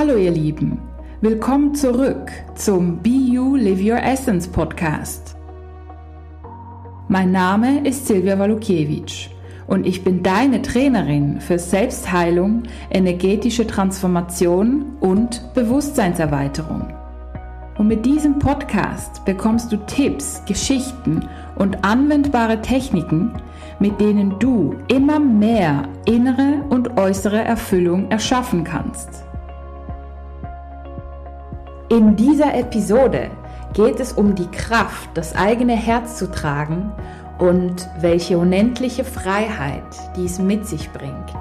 Hallo ihr Lieben, willkommen zurück zum Be You Live Your Essence Podcast. Mein Name ist Silvia Walukiewicz und ich bin deine Trainerin für Selbstheilung, energetische Transformation und Bewusstseinserweiterung. Und mit diesem Podcast bekommst du Tipps, Geschichten und anwendbare Techniken, mit denen du immer mehr innere und äußere Erfüllung erschaffen kannst. In dieser Episode geht es um die Kraft, das eigene Herz zu tragen und welche unendliche Freiheit dies mit sich bringt.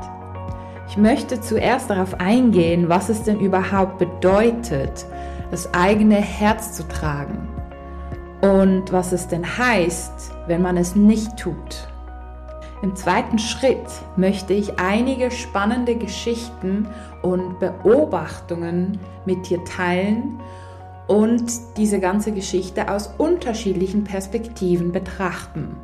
Ich möchte zuerst darauf eingehen, was es denn überhaupt bedeutet, das eigene Herz zu tragen und was es denn heißt, wenn man es nicht tut. Im zweiten Schritt möchte ich einige spannende Geschichten und Beobachtungen mit dir teilen und diese ganze Geschichte aus unterschiedlichen Perspektiven betrachten.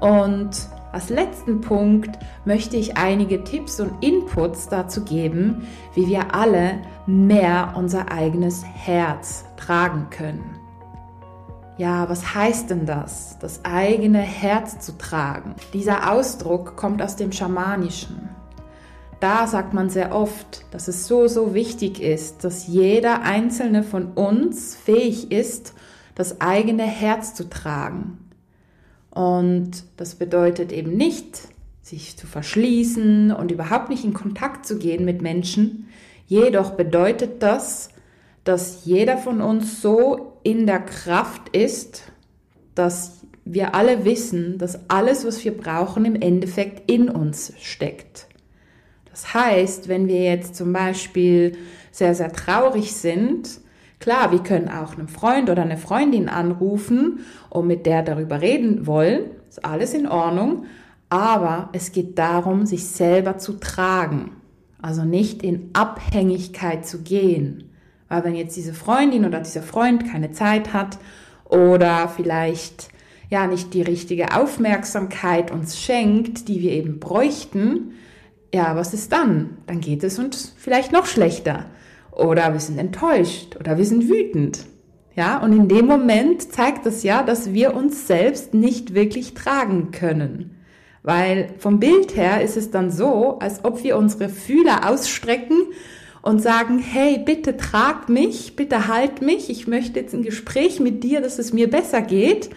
Und als letzten Punkt möchte ich einige Tipps und Inputs dazu geben, wie wir alle mehr unser eigenes Herz tragen können. Ja, was heißt denn das, das eigene Herz zu tragen? Dieser Ausdruck kommt aus dem Schamanischen. Da sagt man sehr oft, dass es so, so wichtig ist, dass jeder einzelne von uns fähig ist, das eigene Herz zu tragen. Und das bedeutet eben nicht, sich zu verschließen und überhaupt nicht in Kontakt zu gehen mit Menschen. Jedoch bedeutet das, dass jeder von uns so in der Kraft ist, dass wir alle wissen, dass alles, was wir brauchen, im Endeffekt in uns steckt. Das heißt, wenn wir jetzt zum Beispiel sehr, sehr traurig sind, klar, wir können auch einen Freund oder eine Freundin anrufen und mit der darüber reden wollen, ist alles in Ordnung, aber es geht darum, sich selber zu tragen, also nicht in Abhängigkeit zu gehen. Weil wenn jetzt diese Freundin oder dieser Freund keine Zeit hat oder vielleicht ja nicht die richtige Aufmerksamkeit uns schenkt, die wir eben bräuchten, ja, was ist dann? Dann geht es uns vielleicht noch schlechter. Oder wir sind enttäuscht oder wir sind wütend. Ja, und in dem Moment zeigt das ja, dass wir uns selbst nicht wirklich tragen können. Weil vom Bild her ist es dann so, als ob wir unsere Fühler ausstrecken und sagen, hey, bitte trag mich, bitte halt mich, ich möchte jetzt ein Gespräch mit dir, dass es mir besser geht.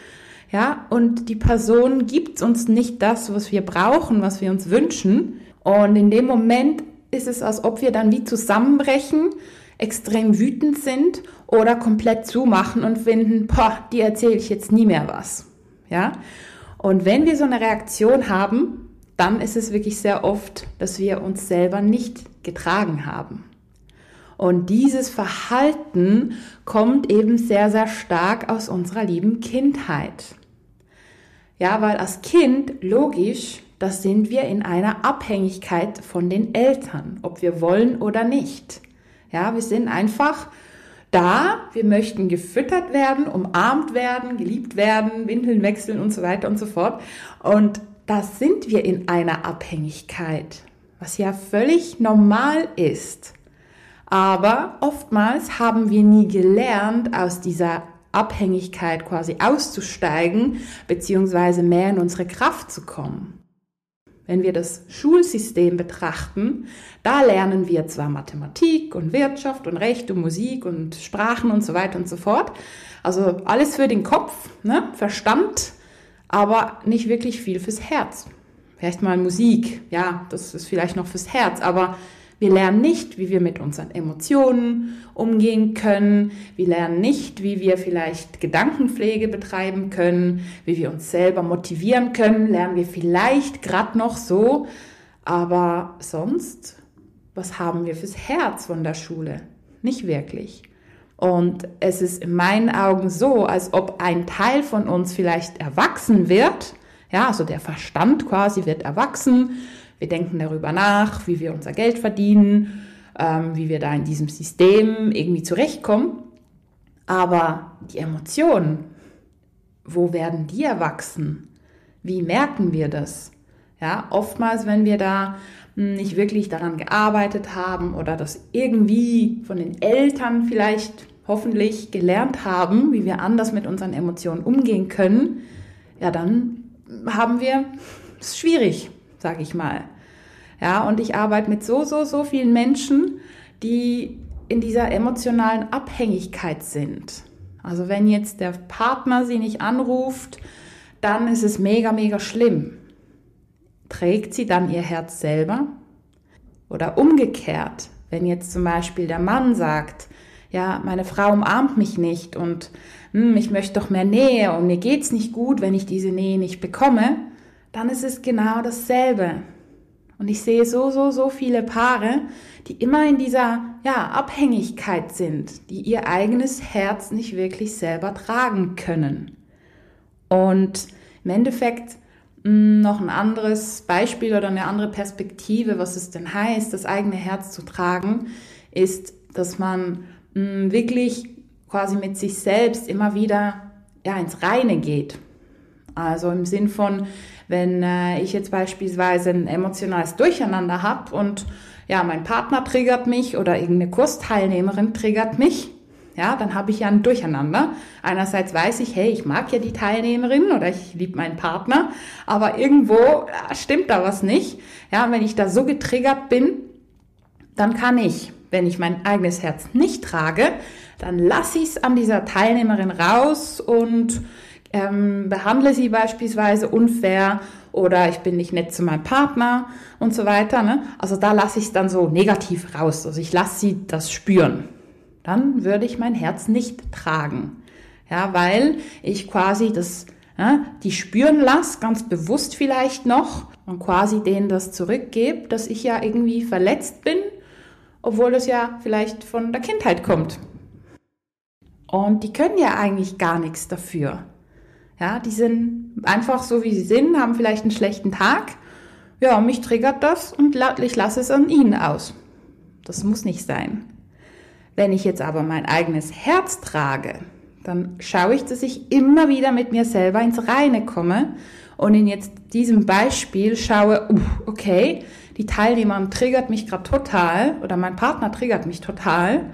Ja, und die Person gibt uns nicht das, was wir brauchen, was wir uns wünschen. Und in dem Moment ist es, als ob wir dann wie zusammenbrechen, extrem wütend sind oder komplett zumachen und finden, boah, die erzähle ich jetzt nie mehr was. Ja? Und wenn wir so eine Reaktion haben, dann ist es wirklich sehr oft, dass wir uns selber nicht getragen haben. Und dieses Verhalten kommt eben sehr, sehr stark aus unserer lieben Kindheit. Ja, weil als Kind, logisch, das sind wir in einer Abhängigkeit von den Eltern, ob wir wollen oder nicht. Ja, wir sind einfach da, wir möchten gefüttert werden, umarmt werden, geliebt werden, Windeln wechseln und so weiter und so fort. Und da sind wir in einer Abhängigkeit, was ja völlig normal ist. Aber oftmals haben wir nie gelernt, aus dieser Abhängigkeit quasi auszusteigen, beziehungsweise mehr in unsere Kraft zu kommen. Wenn wir das Schulsystem betrachten, da lernen wir zwar Mathematik und Wirtschaft und Recht und Musik und Sprachen und so weiter und so fort. Also alles für den Kopf, ne? Verstand, aber nicht wirklich viel fürs Herz. Vielleicht mal Musik, ja, das ist vielleicht noch fürs Herz, aber wir lernen nicht, wie wir mit unseren Emotionen umgehen können. Wir lernen nicht, wie wir vielleicht Gedankenpflege betreiben können, wie wir uns selber motivieren können. Lernen wir vielleicht gerade noch so. Aber sonst, was haben wir fürs Herz von der Schule? Nicht wirklich. Und es ist in meinen Augen so, als ob ein Teil von uns vielleicht erwachsen wird. Ja, also der Verstand quasi wird erwachsen wir denken darüber nach, wie wir unser Geld verdienen, ähm, wie wir da in diesem System irgendwie zurechtkommen. Aber die Emotionen, wo werden die erwachsen? Wie merken wir das? Ja, oftmals, wenn wir da nicht wirklich daran gearbeitet haben oder das irgendwie von den Eltern vielleicht hoffentlich gelernt haben, wie wir anders mit unseren Emotionen umgehen können, ja, dann haben wir es schwierig, sage ich mal. Ja, und ich arbeite mit so, so, so vielen Menschen, die in dieser emotionalen Abhängigkeit sind. Also wenn jetzt der Partner sie nicht anruft, dann ist es mega, mega schlimm. Trägt sie dann ihr Herz selber? Oder umgekehrt, wenn jetzt zum Beispiel der Mann sagt, ja, meine Frau umarmt mich nicht und hm, ich möchte doch mehr Nähe und mir geht's nicht gut, wenn ich diese Nähe nicht bekomme, dann ist es genau dasselbe. Und ich sehe so, so, so viele Paare, die immer in dieser ja, Abhängigkeit sind, die ihr eigenes Herz nicht wirklich selber tragen können. Und im Endeffekt hm, noch ein anderes Beispiel oder eine andere Perspektive, was es denn heißt, das eigene Herz zu tragen, ist, dass man hm, wirklich quasi mit sich selbst immer wieder ja, ins Reine geht. Also im Sinn von, wenn äh, ich jetzt beispielsweise ein emotionales Durcheinander habe und ja, mein Partner triggert mich oder irgendeine Kursteilnehmerin triggert mich, ja, dann habe ich ja ein Durcheinander. Einerseits weiß ich, hey, ich mag ja die Teilnehmerin oder ich liebe meinen Partner, aber irgendwo ja, stimmt da was nicht. Ja, wenn ich da so getriggert bin, dann kann ich, wenn ich mein eigenes Herz nicht trage, dann lasse ich es an dieser Teilnehmerin raus und ähm, behandle sie beispielsweise unfair oder ich bin nicht nett zu meinem Partner und so weiter. Ne? Also da lasse ich es dann so negativ raus. Also ich lasse sie das spüren. Dann würde ich mein Herz nicht tragen. Ja, weil ich quasi das, ja, die spüren lasse, ganz bewusst vielleicht noch und quasi denen das zurückgebe, dass ich ja irgendwie verletzt bin, obwohl das ja vielleicht von der Kindheit kommt. Und die können ja eigentlich gar nichts dafür. Ja, die sind einfach so, wie sie sind, haben vielleicht einen schlechten Tag. Ja, mich triggert das und ich lasse es an ihnen aus. Das muss nicht sein. Wenn ich jetzt aber mein eigenes Herz trage, dann schaue ich, dass ich immer wieder mit mir selber ins Reine komme und in jetzt diesem Beispiel schaue, okay, die Teilnehmerin triggert mich gerade total oder mein Partner triggert mich total.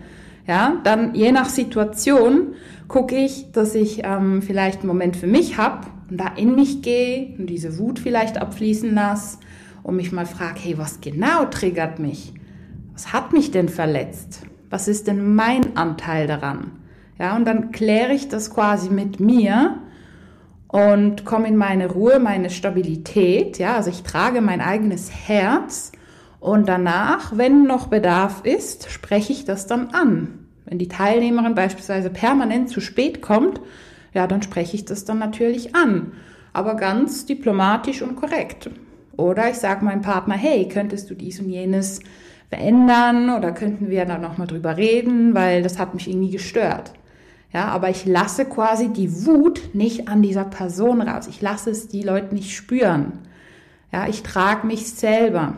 Ja, dann je nach Situation gucke ich, dass ich ähm, vielleicht einen Moment für mich habe und da in mich gehe und diese Wut vielleicht abfließen lasse und mich mal frage, hey, was genau triggert mich? Was hat mich denn verletzt? Was ist denn mein Anteil daran? Ja, und dann kläre ich das quasi mit mir und komme in meine Ruhe, meine Stabilität. Ja, also ich trage mein eigenes Herz und danach, wenn noch Bedarf ist, spreche ich das dann an. Wenn die Teilnehmerin beispielsweise permanent zu spät kommt, ja, dann spreche ich das dann natürlich an, aber ganz diplomatisch und korrekt. Oder ich sage meinem Partner, hey, könntest du dies und jenes verändern oder könnten wir da nochmal drüber reden, weil das hat mich irgendwie gestört. Ja, aber ich lasse quasi die Wut nicht an dieser Person raus. Ich lasse es die Leute nicht spüren. Ja, ich trage mich selber.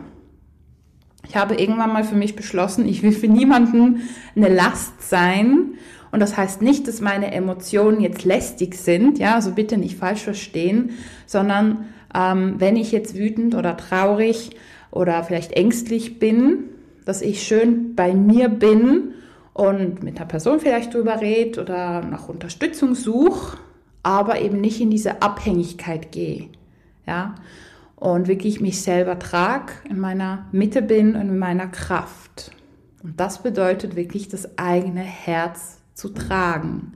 Ich habe irgendwann mal für mich beschlossen, ich will für niemanden eine Last sein. Und das heißt nicht, dass meine Emotionen jetzt lästig sind, ja, also bitte nicht falsch verstehen, sondern ähm, wenn ich jetzt wütend oder traurig oder vielleicht ängstlich bin, dass ich schön bei mir bin und mit einer Person vielleicht drüber rede oder nach Unterstützung suche, aber eben nicht in diese Abhängigkeit gehe. Ja, und wirklich mich selber trage, in meiner Mitte bin und in meiner Kraft. Und das bedeutet wirklich das eigene Herz zu tragen.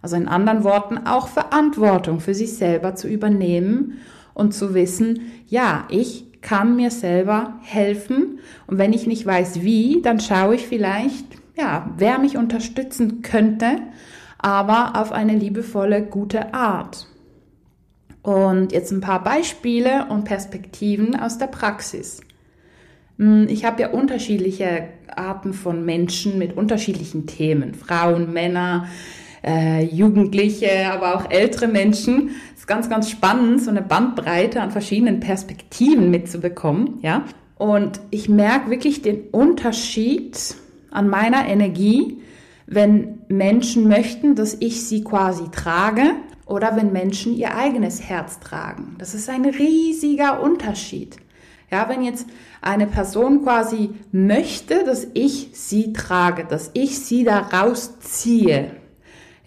Also in anderen Worten auch Verantwortung für sich selber zu übernehmen und zu wissen, ja, ich kann mir selber helfen und wenn ich nicht weiß wie, dann schaue ich vielleicht, ja, wer mich unterstützen könnte, aber auf eine liebevolle, gute Art. Und jetzt ein paar Beispiele und Perspektiven aus der Praxis. Hm, ich habe ja unterschiedliche Arten von Menschen mit unterschiedlichen Themen. Frauen, Männer, äh, Jugendliche, aber auch ältere Menschen. Es ist ganz, ganz spannend, so eine Bandbreite an verschiedenen Perspektiven mitzubekommen. Ja? Und ich merke wirklich den Unterschied an meiner Energie, wenn Menschen möchten, dass ich sie quasi trage oder wenn Menschen ihr eigenes Herz tragen. Das ist ein riesiger Unterschied. Ja, wenn jetzt eine Person quasi möchte, dass ich sie trage, dass ich sie da rausziehe,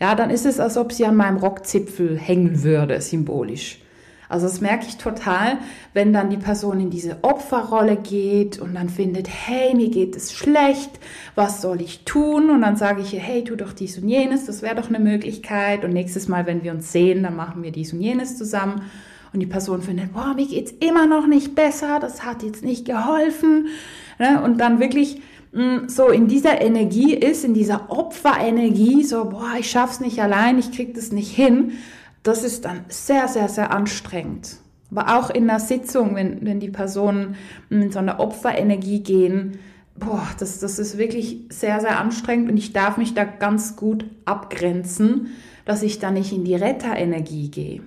ja, dann ist es, als ob sie an meinem Rockzipfel hängen würde, symbolisch. Also das merke ich total, wenn dann die Person in diese Opferrolle geht und dann findet, hey, mir geht es schlecht, was soll ich tun? Und dann sage ich ihr, hey, tu doch dies und jenes, das wäre doch eine Möglichkeit. Und nächstes Mal, wenn wir uns sehen, dann machen wir dies und jenes zusammen. Und die Person findet, boah, mir geht's immer noch nicht besser, das hat jetzt nicht geholfen. Ne? Und dann wirklich mm, so in dieser Energie ist, in dieser Opferenergie, so, boah, ich schaff's nicht allein, ich krieg das nicht hin das ist dann sehr, sehr, sehr anstrengend. Aber auch in einer Sitzung, wenn, wenn die Personen in so eine Opferenergie gehen, boah, das, das ist wirklich sehr, sehr anstrengend und ich darf mich da ganz gut abgrenzen, dass ich da nicht in die Retterenergie gehe.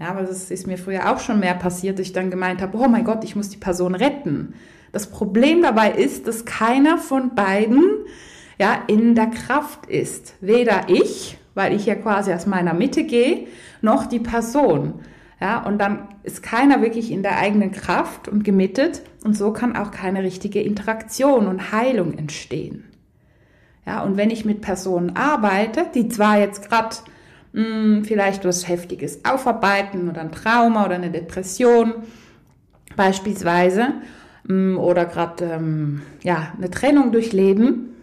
Ja, weil das ist mir früher auch schon mehr passiert, dass ich dann gemeint habe, oh mein Gott, ich muss die Person retten. Das Problem dabei ist, dass keiner von beiden ja in der Kraft ist. Weder ich weil ich ja quasi aus meiner Mitte gehe, noch die Person. Ja, und dann ist keiner wirklich in der eigenen Kraft und gemittet und so kann auch keine richtige Interaktion und Heilung entstehen. Ja, und wenn ich mit Personen arbeite, die zwar jetzt gerade hm, vielleicht was Heftiges aufarbeiten oder ein Trauma oder eine Depression beispielsweise mh, hm, oder gerade ähm, ja, eine Trennung durchleben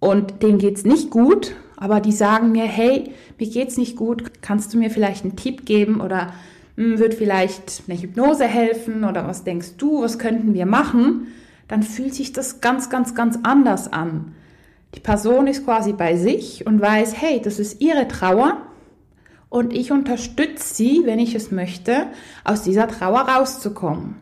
und denen geht's nicht gut aber die sagen mir, hey, mir geht's nicht gut, kannst du mir vielleicht einen Tipp geben oder hm, wird vielleicht eine Hypnose helfen oder was denkst du, was könnten wir machen? Dann fühlt sich das ganz, ganz, ganz anders an. Die Person ist quasi bei sich und weiß, hey, das ist ihre Trauer und ich unterstütze sie, wenn ich es möchte, aus dieser Trauer rauszukommen.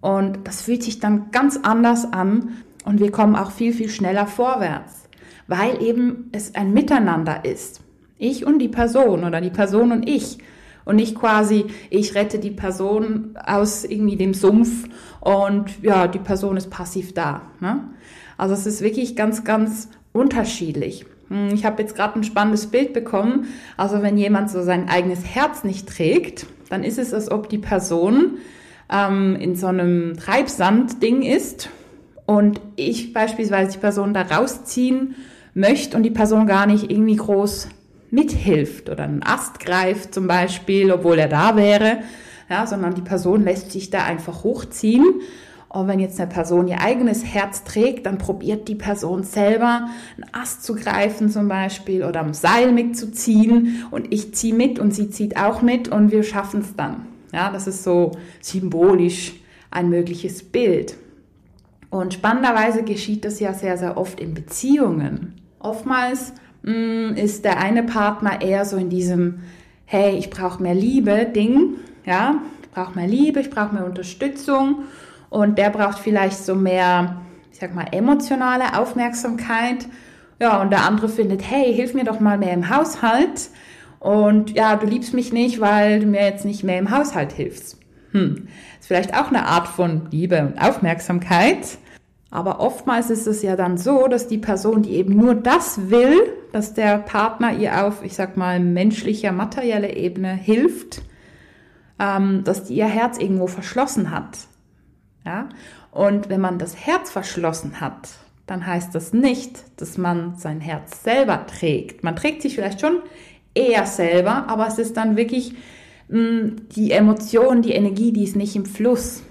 Und das fühlt sich dann ganz anders an und wir kommen auch viel, viel schneller vorwärts weil eben es ein Miteinander ist. Ich und die Person oder die Person und ich. Und nicht quasi, ich rette die Person aus irgendwie dem Sumpf und ja, die Person ist passiv da. Ne? Also es ist wirklich ganz, ganz unterschiedlich. Hm, ich habe jetzt gerade ein spannendes Bild bekommen. Also wenn jemand so sein eigenes Herz nicht trägt, dann ist es, als ob die Person ähm, in so einem Treibsand-Ding ist und ich beispielsweise die Person da rausziehen möchte und die Person gar nicht irgendwie groß mithilft oder einen Ast greift zum Beispiel, obwohl er da wäre, ja, sondern die Person lässt sich da einfach hochziehen. Und wenn jetzt eine Person ihr eigenes Herz trägt, dann probiert die Person selber einen Ast zu greifen zum Beispiel oder am Seil mitzuziehen und ich ziehe mit und sie zieht auch mit und wir schaffen es dann. Ja, das ist so symbolisch ein mögliches Bild. Und spannenderweise geschieht das ja sehr, sehr oft in Beziehungen. Oftmals mh, mm, ist der eine Partner eher so in diesem, hey, ich brauche mehr Liebe Ding, ja, ich brauche mehr Liebe, ich brauche mehr Unterstützung und der braucht vielleicht so mehr, ich sag mal, emotionale Aufmerksamkeit. Ja, und der andere findet, hey, hilf mir doch mal mehr im Haushalt. Und ja, du liebst mich nicht, weil du mir jetzt nicht mehr im Haushalt hilfst. Hm. Ist vielleicht auch eine Art von Liebe und Aufmerksamkeit. Aber oftmals ist es ja dann so, dass die Person, die eben nur das will, dass der Partner ihr auf, ich sag mal, menschlicher, materieller Ebene hilft, ähm, dass die ihr Herz irgendwo verschlossen hat. Ja? Und wenn man das Herz verschlossen hat, dann heißt das nicht, dass man sein Herz selber trägt. Man trägt sich vielleicht schon eher selber, aber es ist dann wirklich mh, mm, die Emotion, die Energie, die ist nicht im Fluss.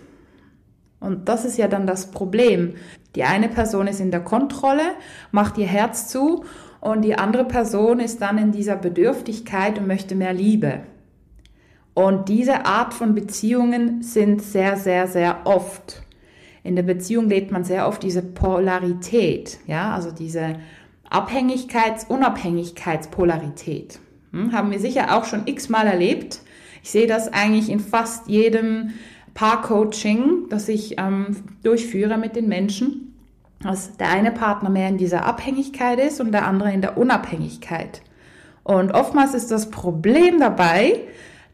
Und das ist ja dann das Problem. Die eine Person ist in der Kontrolle, macht ihr Herz zu und die andere Person ist dann in dieser Bedürftigkeit und möchte mehr Liebe. Und diese Art von Beziehungen sind sehr, sehr, sehr oft. In der Beziehung lebt man sehr oft diese Polarität, ja, also diese Abhängigkeits-, Unabhängigkeitspolarität. Hm, haben wir sicher auch schon x-mal erlebt. Ich sehe das eigentlich in fast jedem Paar-Coaching, das ich ähm, durchführe mit den Menschen, dass der eine Partner mehr in dieser Abhängigkeit ist und der andere in der Unabhängigkeit. Und oftmals ist das Problem dabei,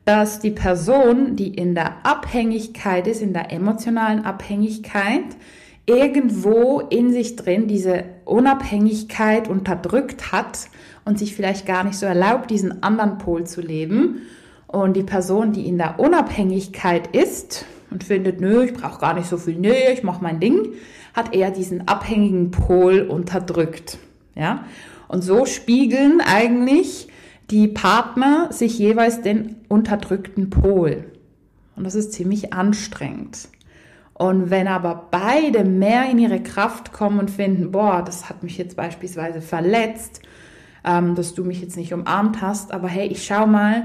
dass die Person, die in der Abhängigkeit ist, in der emotionalen Abhängigkeit, irgendwo in sich drin diese Unabhängigkeit unterdrückt hat und sich vielleicht gar nicht so erlaubt, diesen anderen Pol zu leben. Und die Person, die in der Unabhängigkeit ist, und findet, nö, ich brauche gar nicht so viel Nähe, ich mache mein Ding, hat er diesen abhängigen Pol unterdrückt. Ja? Und so spiegeln eigentlich die Partner sich jeweils den unterdrückten Pol. Und das ist ziemlich anstrengend. Und wenn aber beide mehr in ihre Kraft kommen und finden, boah, das hat mich jetzt beispielsweise verletzt, ähm, dass du mich jetzt nicht umarmt hast, aber hey, ich schau mal,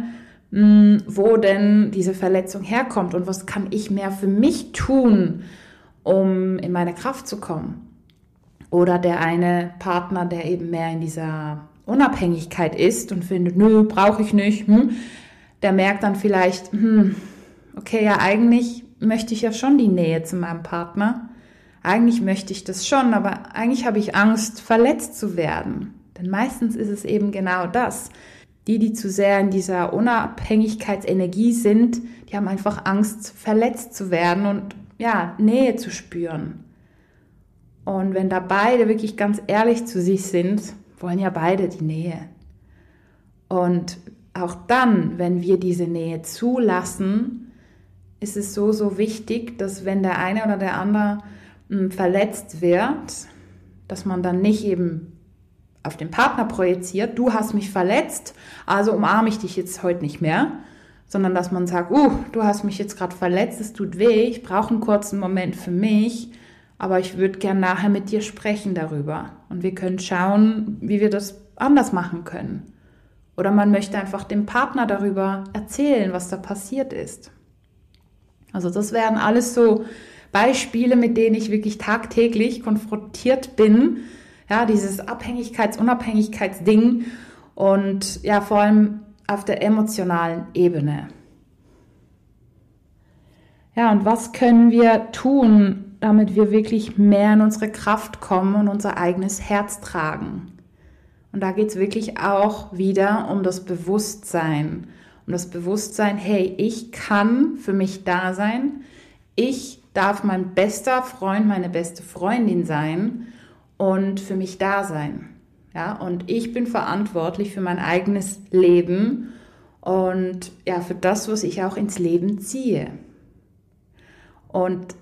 mh, hm, wo denn diese Verletzung herkommt und was kann ich mehr für mich tun, um in meine Kraft zu kommen. Oder der eine Partner, der eben mehr in dieser Unabhängigkeit ist und findet, nö, brauche ich nicht, hm, der merkt dann vielleicht, hm, okay, ja, eigentlich möchte ich ja schon die Nähe zu meinem Partner. Eigentlich möchte ich das schon, aber eigentlich habe ich Angst, verletzt zu werden. Denn meistens ist es eben genau das. Die, die zu sehr in dieser Unabhängigkeitsenergie sind, die haben einfach Angst, verletzt zu werden und ja, Nähe zu spüren. Und wenn da beide wirklich ganz ehrlich zu sich sind, wollen ja beide die Nähe. Und auch dann, wenn wir diese Nähe zulassen, ist es so, so wichtig, dass wenn der eine oder der andere hm, verletzt wird, dass man dann nicht eben auf den Partner projiziert, du hast mich verletzt, also umarme ich dich jetzt heute nicht mehr, sondern dass man sagt, uh, du hast mich jetzt gerade verletzt, es tut weh, ich brauche einen kurzen Moment für mich, aber ich würde gern nachher mit dir sprechen darüber und wir können schauen, wie wir das anders machen können. Oder man möchte einfach dem Partner darüber erzählen, was da passiert ist. Also das wären alles so Beispiele, mit denen ich wirklich tagtäglich konfrontiert bin, ja, dieses Abhängigkeits-Unabhängigkeitsding und ja, vor allem auf der emotionalen Ebene. Ja, und was können wir tun, damit wir wirklich mehr in unsere Kraft kommen und unser eigenes Herz tragen? Und da geht es wirklich auch wieder um das Bewusstsein. Um das Bewusstsein, hey, ich kann für mich da sein. Ich darf mein bester Freund, meine beste Freundin sein und für mich da sein. Ja, und ich bin verantwortlich für mein eigenes Leben und ja, für das, was ich auch ins Leben ziehe. Und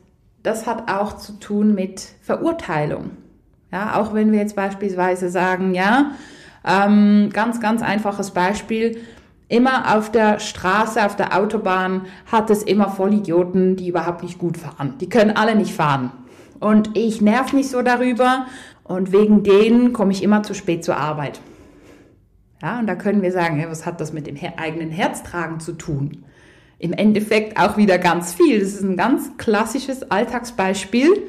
das hat auch zu tun mit Verurteilung. Ja, auch wenn wir jetzt beispielsweise sagen, ja, ähm, ganz, ganz einfaches Beispiel, immer auf der Straße, auf der Autobahn hat es immer Vollidioten, die überhaupt nicht gut fahren. Die können alle nicht fahren. Und ich nerv mich so darüber und wegen denen komme ich immer zu spät zur Arbeit. Ja, und da können wir sagen, was hat das mit dem eigenen Herztragen zu tun? Im Endeffekt auch wieder ganz viel. Das ist ein ganz klassisches Alltagsbeispiel,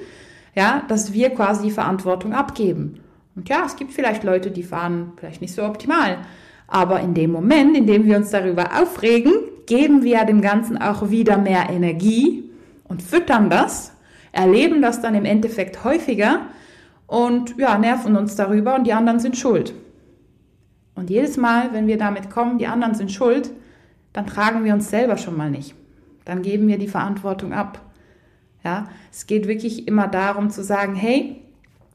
ja, dass wir quasi die Verantwortung abgeben. Und ja, es gibt vielleicht Leute, die fahren vielleicht nicht so optimal. Aber in dem Moment, in dem wir uns darüber aufregen, geben wir dem Ganzen auch wieder mehr Energie und füttern das, erleben das dann im Endeffekt häufiger und ja, nerven uns darüber und die anderen sind schuld. Und jedes Mal, wenn wir damit kommen, die anderen sind schuld, dann tragen wir uns selber schon mal nicht. Dann geben wir die Verantwortung ab. Ja, es geht wirklich immer darum zu sagen, hey,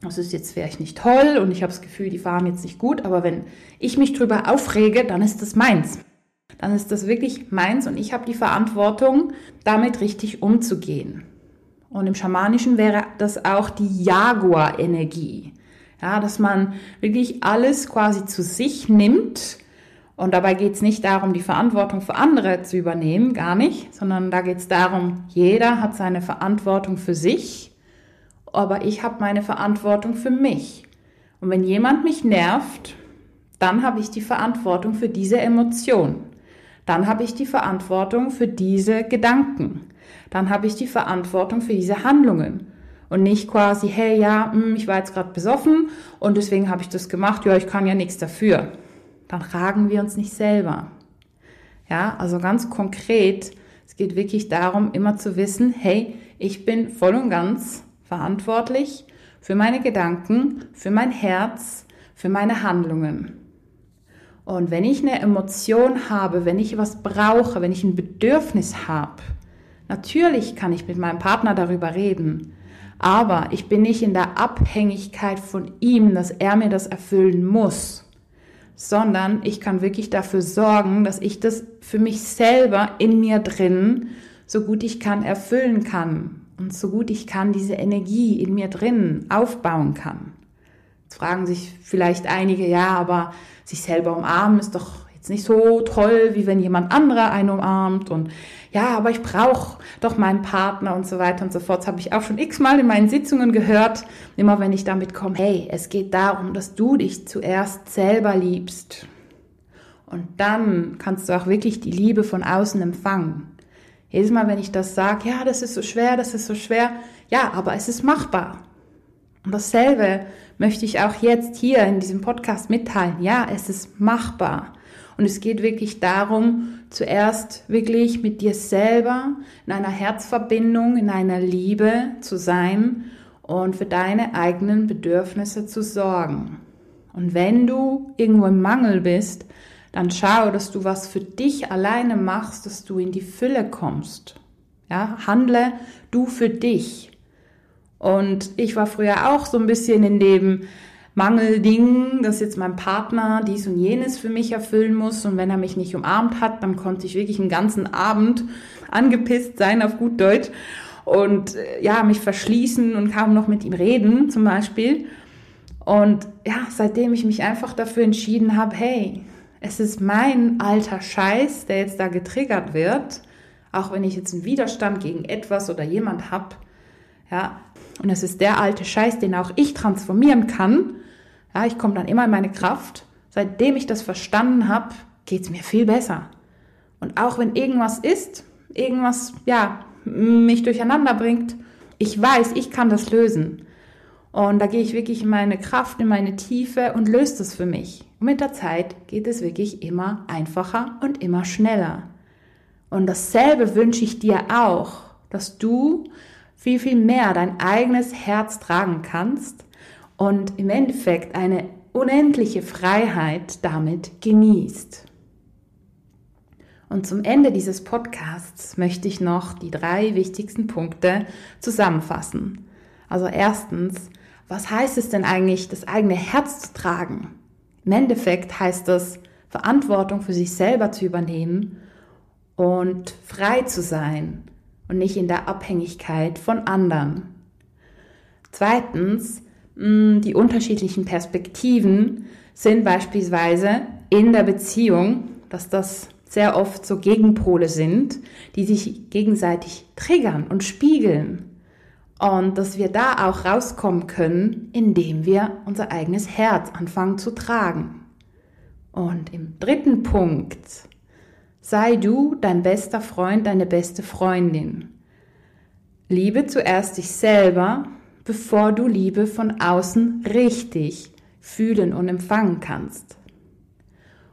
das ist jetzt vielleicht nicht toll und ich habe das Gefühl, die fahren jetzt nicht gut, aber wenn ich mich drüber aufrege, dann ist das meins. Dann ist das wirklich meins und ich habe die Verantwortung, damit richtig umzugehen. Und im Schamanischen wäre das auch die Jaguar-Energie. Ja, dass man wirklich alles quasi zu sich nimmt. Und dabei geht es nicht darum, die Verantwortung für andere zu übernehmen, gar nicht, sondern da geht es darum, jeder hat seine Verantwortung für sich, aber ich habe meine Verantwortung für mich. Und wenn jemand mich nervt, dann habe ich die Verantwortung für diese Emotion. Dann habe ich die Verantwortung für diese Gedanken dann habe ich die Verantwortung für diese Handlungen. Und nicht quasi, hey, ja, hm, ich war jetzt gerade besoffen und deswegen habe ich das gemacht, ja, ich kann ja nichts dafür. Dann fragen wir uns nicht selber. Ja, also ganz konkret, es geht wirklich darum, immer zu wissen, hey, ich bin voll und ganz verantwortlich für meine Gedanken, für mein Herz, für meine Handlungen. Und wenn ich eine Emotion habe, wenn ich was brauche, wenn ich ein Bedürfnis habe, Natürlich kann ich mit meinem Partner darüber reden, aber ich bin nicht in der Abhängigkeit von ihm, dass er mir das erfüllen muss, sondern ich kann wirklich dafür sorgen, dass ich das für mich selber in mir drin so gut ich kann erfüllen kann und so gut ich kann diese Energie in mir drin aufbauen kann. Jetzt fragen sich vielleicht einige, ja, aber sich selber umarmen ist doch jetzt nicht so toll, wie wenn jemand anderer einen umarmt und ja, aber ich brauche doch meinen Partner und so weiter und so fort. Das habe ich auch schon x-mal in meinen Sitzungen gehört, immer wenn ich damit komme, hey, es geht darum, dass du dich zuerst selber liebst. Und dann kannst du auch wirklich die Liebe von außen empfangen. Jedes Mal, wenn ich das sage, ja, das ist so schwer, das ist so schwer, ja, aber es ist machbar. Und dasselbe möchte ich auch jetzt hier in diesem Podcast mitteilen. Ja, es ist machbar. Und es geht wirklich darum, zuerst wirklich mit dir selber in einer Herzverbindung, in einer Liebe zu sein und für deine eigenen Bedürfnisse zu sorgen. Und wenn du irgendwo im Mangel bist, dann schau, dass du was für dich alleine machst, dass du in die Fülle kommst. Ja, handle du für dich. Und ich war früher auch so ein bisschen in dem Mangelding, dass jetzt mein Partner dies und jenes für mich erfüllen muss. Und wenn er mich nicht umarmt hat, dann konnte ich wirklich einen ganzen Abend angepisst sein auf gut Deutsch und äh, ja, mich verschließen und kaum noch mit ihm reden zum Beispiel. Und ja, seitdem ich mich einfach dafür entschieden habe, hey, es ist mein alter Scheiß, der jetzt da getriggert wird, auch wenn ich jetzt einen Widerstand gegen etwas oder jemand habe, ja, und es ist der alte Scheiß, den auch ich transformieren kann, ja, ich komme dann immer in meine Kraft. Seitdem ich das verstanden habe, geht es mir viel besser. Und auch wenn irgendwas ist, irgendwas, ja, mich durcheinander bringt, ich weiß, ich kann das lösen. Und da gehe ich wirklich in meine Kraft, in meine Tiefe und löse das für mich. Und mit der Zeit geht es wirklich immer einfacher und immer schneller. Und dasselbe wünsche ich dir auch, dass du viel, viel mehr dein eigenes Herz tragen kannst und im Endeffekt eine unendliche Freiheit damit genießt. Und zum Ende dieses Podcasts möchte ich noch die drei wichtigsten Punkte zusammenfassen. Also erstens, was heißt es denn eigentlich, das eigene Herz zu tragen? Im Endeffekt heißt es, Verantwortung für sich selber zu übernehmen und frei zu sein und nicht in der Abhängigkeit von anderen. Zweitens, die unterschiedlichen Perspektiven sind beispielsweise in der Beziehung, dass das sehr oft so Gegenpole sind, die sich gegenseitig triggern und spiegeln. Und dass wir da auch rauskommen können, indem wir unser eigenes Herz anfangen zu tragen. Und im dritten Punkt, sei du dein bester Freund, deine beste Freundin. Liebe zuerst dich selber, bevor du Liebe von außen richtig fühlen und empfangen kannst.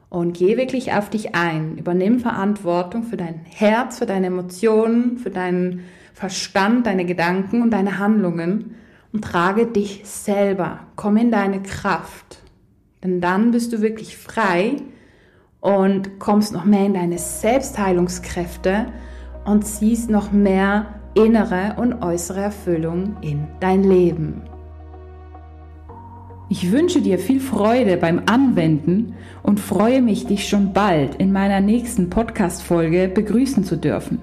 Und geh wirklich auf dich ein, übernimm Verantwortung für dein Herz, für deine Emotionen, für deinen Verstand, deine Gedanken und deine Handlungen und trage dich selber. Komm in deine Kraft. Denn dann bist du wirklich frei und kommst noch mehr in deine Selbstheilungskräfte und ziehst noch mehr innere und äußere Erfüllung in dein Leben. Ich wünsche dir viel Freude beim Anwenden und freue mich, dich schon bald in meiner nächsten Podcast-Folge begrüßen zu dürfen.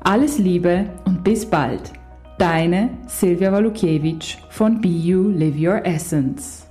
Alles Liebe und bis bald. Deine Silvia Walukiewicz von Be You Live Your Essence.